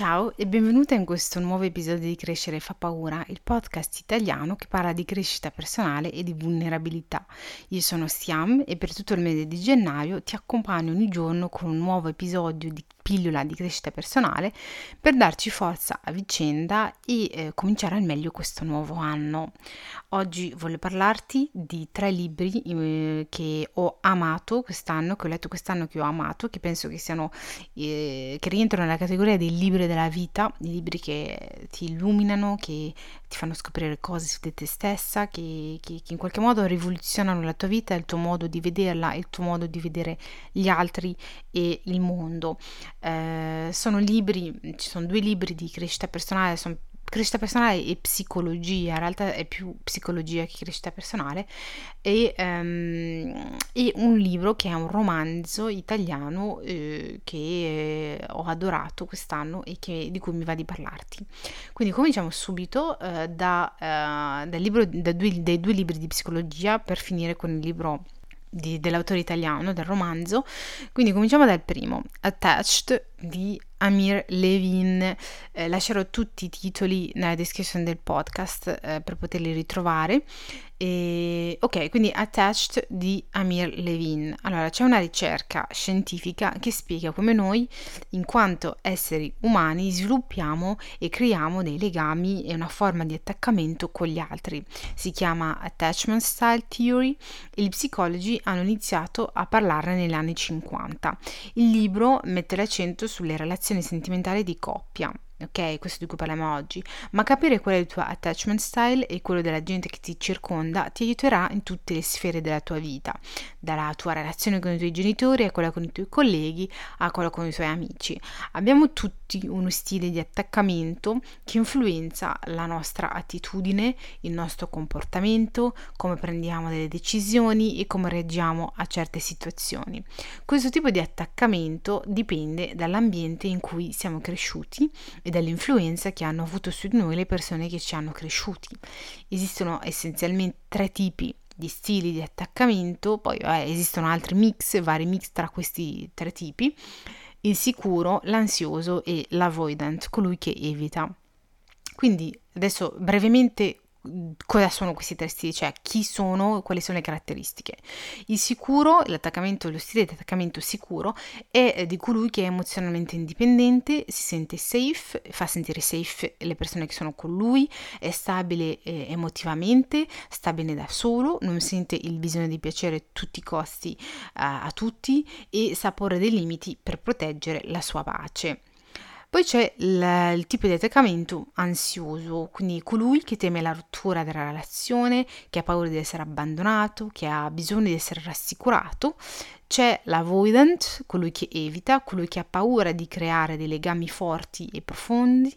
Ciao e benvenuta in questo nuovo episodio di Crescere fa paura, il podcast italiano che parla di crescita personale e di vulnerabilità. Io sono Stiam e per tutto il mese di gennaio ti accompagno ogni giorno con un nuovo episodio di pillola di crescita personale per darci forza a vicenda e eh, cominciare al meglio questo nuovo anno. Oggi voglio parlarti di tre libri eh, che ho amato quest'anno, che ho letto quest'anno che ho amato, che penso che siano eh, che rientrano nella categoria dei libri della vita, i libri che ti illuminano, che ti fanno scoprire cose su di te stessa, che, che, che in qualche modo rivoluzionano la tua vita, il tuo modo di vederla, il tuo modo di vedere gli altri e il mondo. Eh, sono libri, ci sono due libri di crescita personale, sono crescita personale e psicologia, in realtà è più psicologia che crescita personale, e, um, e un libro che è un romanzo italiano eh, che eh, ho adorato quest'anno e che, di cui mi va di parlarti. Quindi cominciamo subito eh, da, dal libro, da due, dai due libri di psicologia per finire con il libro di, dell'autore italiano, del romanzo. Quindi cominciamo dal primo, Attached di Amir Levin. Eh, lascerò tutti i titoli nella descrizione del podcast eh, per poterli ritrovare. E, ok, quindi Attached di Amir Levin. Allora, c'è una ricerca scientifica che spiega come noi, in quanto esseri umani, sviluppiamo e creiamo dei legami e una forma di attaccamento con gli altri. Si chiama Attachment Style Theory e gli psicologi hanno iniziato a parlarne negli anni 50. Il libro mette l'accento sulle relazioni sentimentali di coppia ok? Questo di cui parliamo oggi, ma capire qual è il tuo attachment style e quello della gente che ti circonda ti aiuterà in tutte le sfere della tua vita, dalla tua relazione con i tuoi genitori a quella con i tuoi colleghi a quella con i tuoi amici. Abbiamo tutti uno stile di attaccamento che influenza la nostra attitudine, il nostro comportamento, come prendiamo delle decisioni e come reagiamo a certe situazioni. Questo tipo di attaccamento dipende dall'ambiente in cui siamo cresciuti e dall'influenza che hanno avuto su di noi le persone che ci hanno cresciuti. Esistono essenzialmente tre tipi di stili di attaccamento, poi eh, esistono altri mix, vari mix tra questi tre tipi, il sicuro, l'ansioso e l'avoidant, colui che evita. Quindi adesso brevemente cosa sono questi tre stili, cioè chi sono, quali sono le caratteristiche. Il sicuro, l'attaccamento, lo stile di attaccamento sicuro è eh, di colui che è emozionalmente indipendente, si sente safe, fa sentire safe le persone che sono con lui, è stabile eh, emotivamente, sta bene da solo, non sente il bisogno di piacere a tutti i costi uh, a tutti e sa porre dei limiti per proteggere la sua pace. Poi c'è il, il, tipo di attaccamento ansioso, quindi colui che teme la rottura della relazione, che ha paura di essere abbandonato, che ha bisogno di essere rassicurato. C'è l'avoidant, colui che evita, colui che ha paura di creare dei legami forti e profondi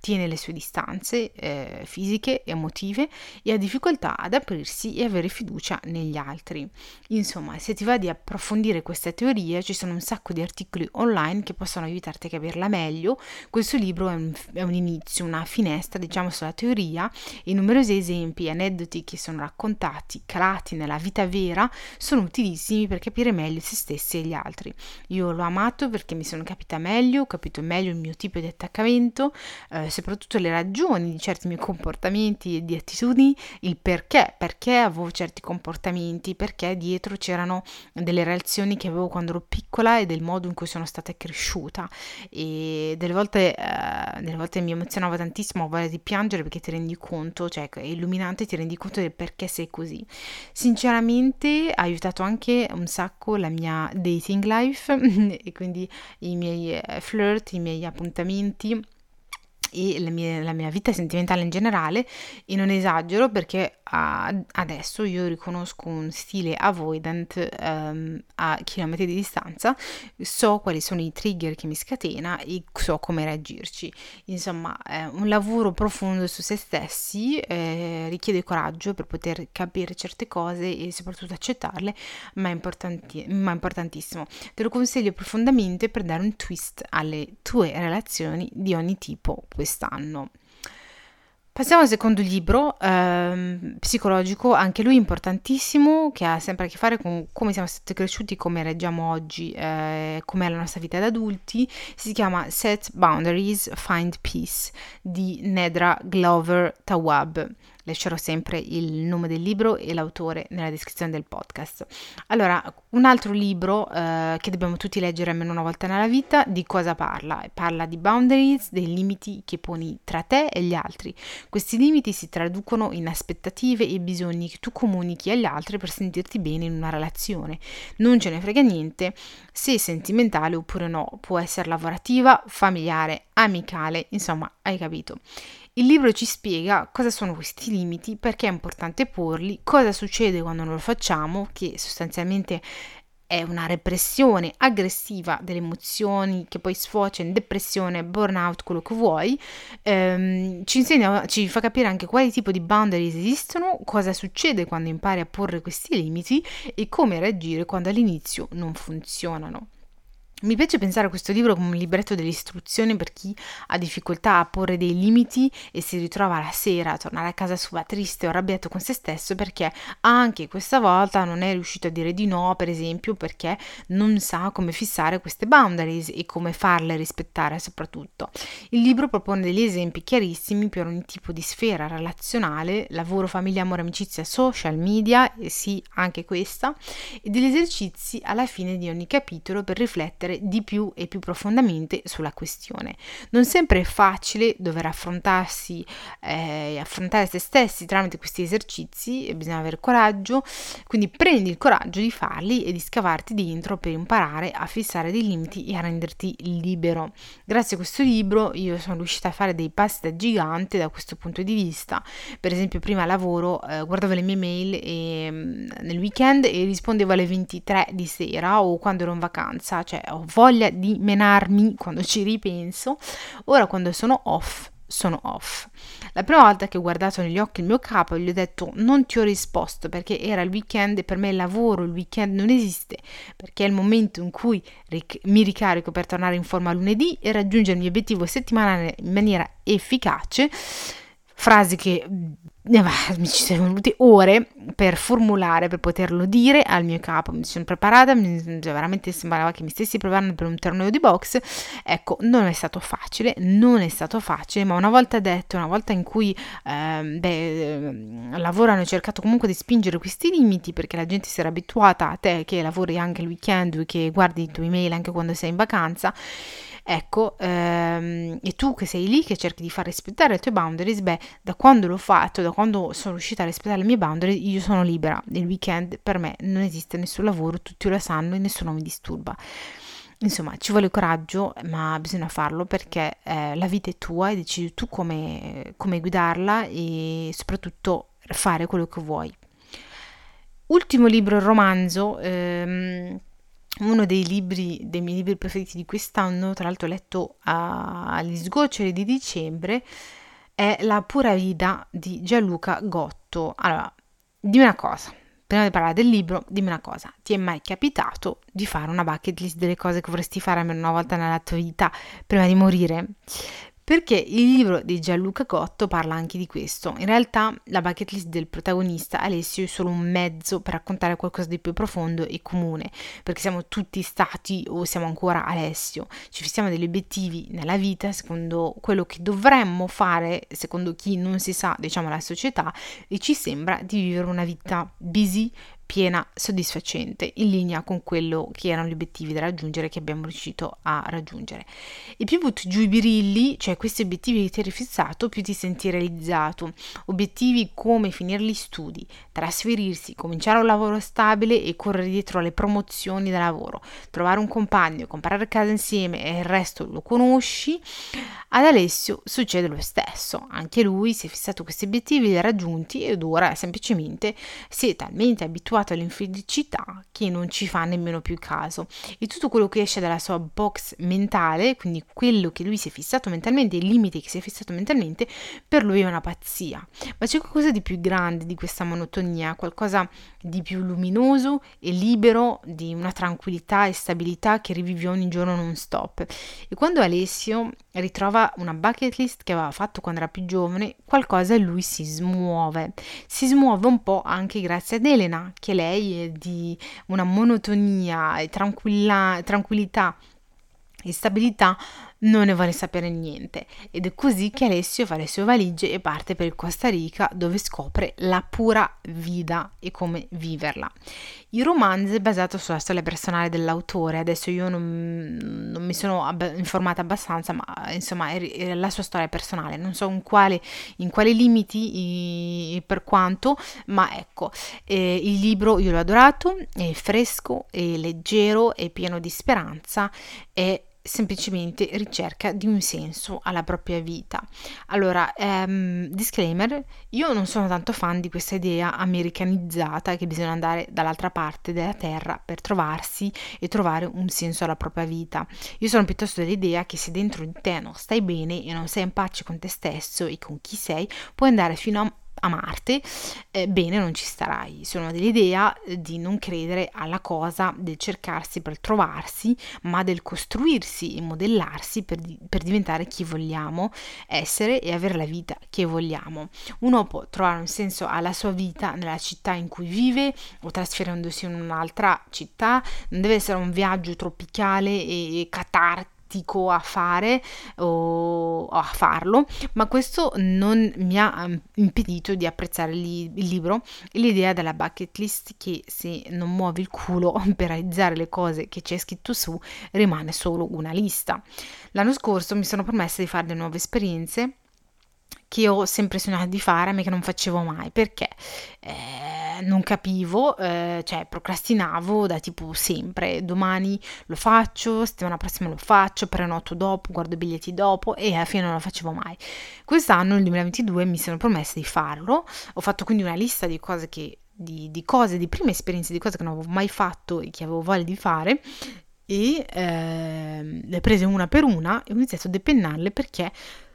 tiene le sue distanze eh, fisiche, emotive e ha difficoltà ad aprirsi e avere fiducia negli altri. Insomma, se ti va di approfondire questa teoria, ci sono un sacco di articoli online che possono aiutarti a capirla meglio. Questo libro è un, è un inizio, una finestra, diciamo, sulla teoria e numerosi esempi e aneddoti che sono raccontati, calati nella vita vera, sono utilissimi per capire meglio se stessi e gli altri. Io l'ho amato perché mi sono capita meglio, ho capito meglio il mio tipo di attaccamento, eh, soprattutto le ragioni di certi miei comportamenti e di attitudini, il perché, perché avevo certi comportamenti, perché dietro c'erano delle reazioni che avevo quando ero piccola e del modo in cui sono stata cresciuta e delle volte, eh, delle volte mi emozionava tantissimo, ho voglia di piangere perché ti rendi conto, cioè è illuminante, ti rendi conto del perché sei così. Sinceramente ha aiutato anche un sacco la mia dating life e quindi i miei eh, flirt, i miei appuntamenti e la mia, la mia, vita sentimentale in generale e non esagero perché adesso io riconosco un stile avoidant um, a chilometri di distanza, so quali sono i trigger che mi scatena e so come reagirci. Insomma, eh, un lavoro profondo su se stessi eh, richiede coraggio per poter capire certe cose e soprattutto accettarle, ma è, importanti- ma è importantissimo. Te lo consiglio profondamente per dare un twist alle tue relazioni di ogni tipo quest'anno. Passiamo al secondo libro, ehm, psicologico, anche lui importantissimo, che ha sempre a che fare con come siamo stati cresciuti, come reggiamo oggi, eh, com'è la nostra vita da adulti. Si chiama Set Boundaries, Find Peace di Nedra Glover Tawab. Lascerò sempre il nome del libro e l'autore nella descrizione del podcast. Allora, un altro libro eh, che dobbiamo tutti leggere almeno una volta nella vita, di cosa parla? Parla di boundaries, dei limiti che poni tra te e gli altri. Questi limiti si traducono in aspettative e bisogni che tu comunichi agli altri per sentirti bene in una relazione. Non ce ne frega niente se è sentimentale oppure no, può essere lavorativa, familiare, amicale, insomma, hai capito. Il libro ci spiega cosa sono questi limiti, perché è importante porli, cosa succede quando non lo facciamo, che sostanzialmente è una repressione aggressiva delle emozioni che poi sfocia in depressione, burnout, quello che vuoi, ehm, ci insegna, ci fa capire anche quali tipi di boundaries esistono, cosa succede quando impari a porre questi limiti e come reagire quando all'inizio non funzionano. Mi piace pensare a questo libro come un libretto delle istruzioni per chi ha difficoltà a porre dei limiti e si ritrova la sera a tornare a casa sua triste o arrabbiato con se stesso perché anche questa volta non è riuscito a dire di no, per esempio, perché non sa come fissare queste boundaries e come farle rispettare soprattutto. Il libro propone degli esempi chiarissimi per ogni tipo di sfera relazionale, lavoro, famiglia, amore, amicizia, social media, e sì, anche questa, e degli esercizi alla fine di ogni capitolo per riflettere riflettere di più e più profondamente sulla questione. Non sempre è facile dover affrontarsi, eh, affrontare se stessi tramite questi esercizi, bisogna avere coraggio, quindi prendi il coraggio di farli e di scavarti dentro per imparare a fissare dei limiti e a renderti libero. Grazie a questo libro io sono riuscita a fare dei passi da gigante da questo punto di vista. Per esempio prima lavoro, eh, guardavo le mie mail e, mm, nel weekend e rispondevo alle 23 di sera o quando ero in vacanza, cioè ho voglia di menarmi quando ci ripenso, ora quando sono off sono off. La prima volta che ho guardato negli occhi il mio capo gli ho detto non ti ho risposto perché era il weekend e per me il lavoro, il weekend non esiste, perché è il momento in cui ric- mi ricarico per tornare in forma lunedì e raggiungere il mio obiettivo settimanale in maniera efficace frasi che mi ci sono volute ore per formulare, per poterlo dire al mio capo. Mi sono preparata, mi, cioè, veramente sembrava che mi stessi preparando per un torneo di box. Ecco, non è stato facile, non è stato facile, ma una volta detto, una volta in cui eh, beh, lavoro hanno cercato comunque di spingere questi limiti perché la gente si era abituata a te che lavori anche il weekend, che guardi i tuoi email anche quando sei in vacanza. Ecco, ehm, e tu che sei lì, che cerchi di far rispettare le tue boundaries, beh, da quando l'ho fatto, da quando sono riuscita a rispettare le mie boundaries, io sono libera. Il weekend per me non esiste nessun lavoro, tutti lo sanno e nessuno mi disturba. Insomma, ci vuole coraggio, ma bisogna farlo perché eh, la vita è tua e decidi tu come, come guidarla e soprattutto fare quello che vuoi. Ultimo libro, romanzo. Ehm, uno dei libri, dei miei libri preferiti di quest'anno, tra l'altro letto agli sgoccioli di dicembre, è La pura vita di Gianluca Gotto. Allora, dimmi una cosa, prima di parlare del libro, dimmi una cosa, ti è mai capitato di fare una bucket list delle cose che vorresti fare almeno una volta nella tua vita prima di morire? Perché il libro di Gianluca Cotto parla anche di questo. In realtà la bucket list del protagonista Alessio è solo un mezzo per raccontare qualcosa di più profondo e comune, perché siamo tutti stati o siamo ancora Alessio, ci fissiamo degli obiettivi nella vita secondo quello che dovremmo fare, secondo chi non si sa, diciamo la società, e ci sembra di vivere una vita busy, piena, soddisfacente, in linea con quello che erano gli obiettivi da raggiungere che abbiamo riuscito a raggiungere. E più butti giù i birilli, cioè questi obiettivi che ti eri fissato, più ti senti realizzato. Obiettivi come finire gli studi, trasferirsi, cominciare un lavoro stabile e correre dietro alle promozioni da lavoro, trovare un compagno, comprare casa insieme e il resto lo conosci. Ad Alessio succede lo stesso, anche lui si è fissato questi obiettivi, li ha raggiunti ed ora semplicemente si è talmente abituato abituato all'infelicità che non ci fa nemmeno più caso e tutto quello che esce dalla sua box mentale, quindi quello che lui si è fissato mentalmente, i limiti che si è fissato mentalmente, per lui è una pazzia. Ma c'è qualcosa di più grande di questa monotonia, qualcosa di più luminoso e libero, di una tranquillità e stabilità che rivive ogni giorno non stop. E quando Alessio ritrova una bucket list che aveva fatto quando era più giovane, qualcosa in lui si smuove. Si smuove un po' anche grazie ad Elena, che lei è di una monotonia e tranquillità e stabilità non ne vuole sapere niente. Ed è così che Alessio fa le sue valigie e parte per il Costa Rica dove scopre la pura vita e come viverla. Il romanzo è basato sulla storia personale dell'autore, adesso io non, non mi sono ab- informata abbastanza, ma insomma è, è, la sua storia personale, non so in quale, in quali limiti e per quanto, ma ecco, eh, il libro io l'ho adorato, è fresco, è leggero, è pieno di speranza, è semplicemente ricerca di un senso alla propria vita. Allora, ehm, disclaimer, io non sono tanto fan di questa idea americanizzata che bisogna andare dall'altra parte della terra per trovarsi e trovare un senso alla propria vita. Io sono piuttosto dell'idea che se dentro di te non stai bene e non sei in pace con te stesso e con chi sei, puoi andare fino a Marte, eh, bene non ci starai. Sono dell'idea eh, di non credere alla cosa del cercarsi per trovarsi, ma del costruirsi e modellarsi per, di- per diventare chi vogliamo essere e avere la vita che vogliamo. Uno può trovare un senso alla sua vita nella città in cui vive o trasferendosi in un'altra città, non deve essere un viaggio tropicale e catartico a fare o a farlo, ma questo non mi ha mm, impedito di apprezzare il, libro e l'idea della bucket list che se non muovi il culo per realizzare le cose che c'è scritto su rimane solo una lista. L'anno scorso mi sono permessa di fare delle nuove esperienze che ho sempre sognato di fare ma che non facevo mai. Perché? Eh, non capivo, eh, cioè procrastinavo da tipo sempre, domani lo faccio, settimana prossima lo faccio, prenoto dopo, guardo i biglietti dopo e alla fine non lo facevo mai. Quest'anno, nel 2022, mi sono promessa di farlo, ho fatto quindi una lista di cose che di, di, cose, di prime esperienze, di cose che non avevo mai fatto e che avevo voglia di fare e eh, le prese una per una e ho iniziato a depennarle perché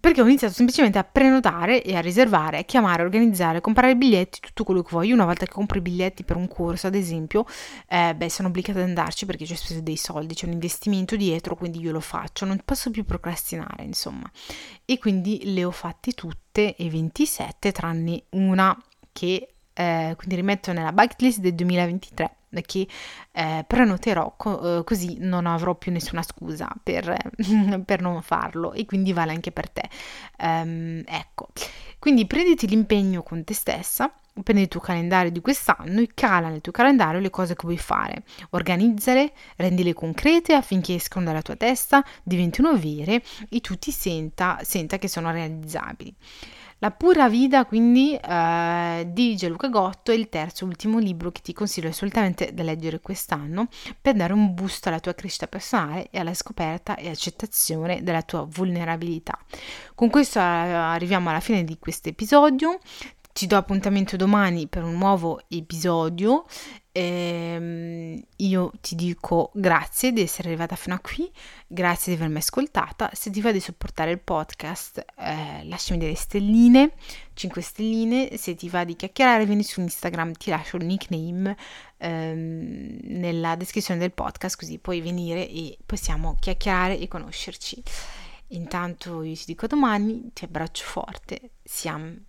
perché ho iniziato semplicemente a prenotare e a riservare, a chiamare, a organizzare, a comprare biglietti, tutto quello che vuoi. Una volta che compro i biglietti per un corso, ad esempio, eh, beh, sono obbligata ad andarci perché ci ho speso dei soldi, c'è un investimento dietro, quindi io lo faccio, non posso più procrastinare, insomma. E quindi le ho fatte tutte e 27, tranne una che eh, quindi rimetto nella bucket list del 2023 che eh, prenoterò co- eh, così non avrò più nessuna scusa per, per, non farlo e quindi vale anche per te. Um, ecco, quindi prenditi l'impegno con te stessa, prendi il tuo calendario di quest'anno e cala nel tuo calendario le cose che vuoi fare, organizzale, rendile concrete affinché escano dalla tua testa, diventino vere e tu ti senta, senta che sono realizzabili. La pura vita quindi eh, di Gianluca Gotto è il terzo e ultimo libro che ti consiglio assolutamente da leggere quest'anno per dare un boost alla tua crescita personale e alla scoperta e accettazione della tua vulnerabilità. Con questo eh, arriviamo alla fine di questo episodio. Ti do appuntamento domani per un nuovo episodio. Ehm, io ti dico grazie di essere arrivata fino a qui, grazie di avermi ascoltata. Se ti va di supportare il podcast, eh, lasciami delle stelline, 5 stelline. Se ti va di chiacchierare, vieni su Instagram, ti lascio il nickname ehm, nella descrizione del podcast, così puoi venire e possiamo chiacchierare e conoscerci. Intanto io ti dico domani, ti abbraccio forte, siamo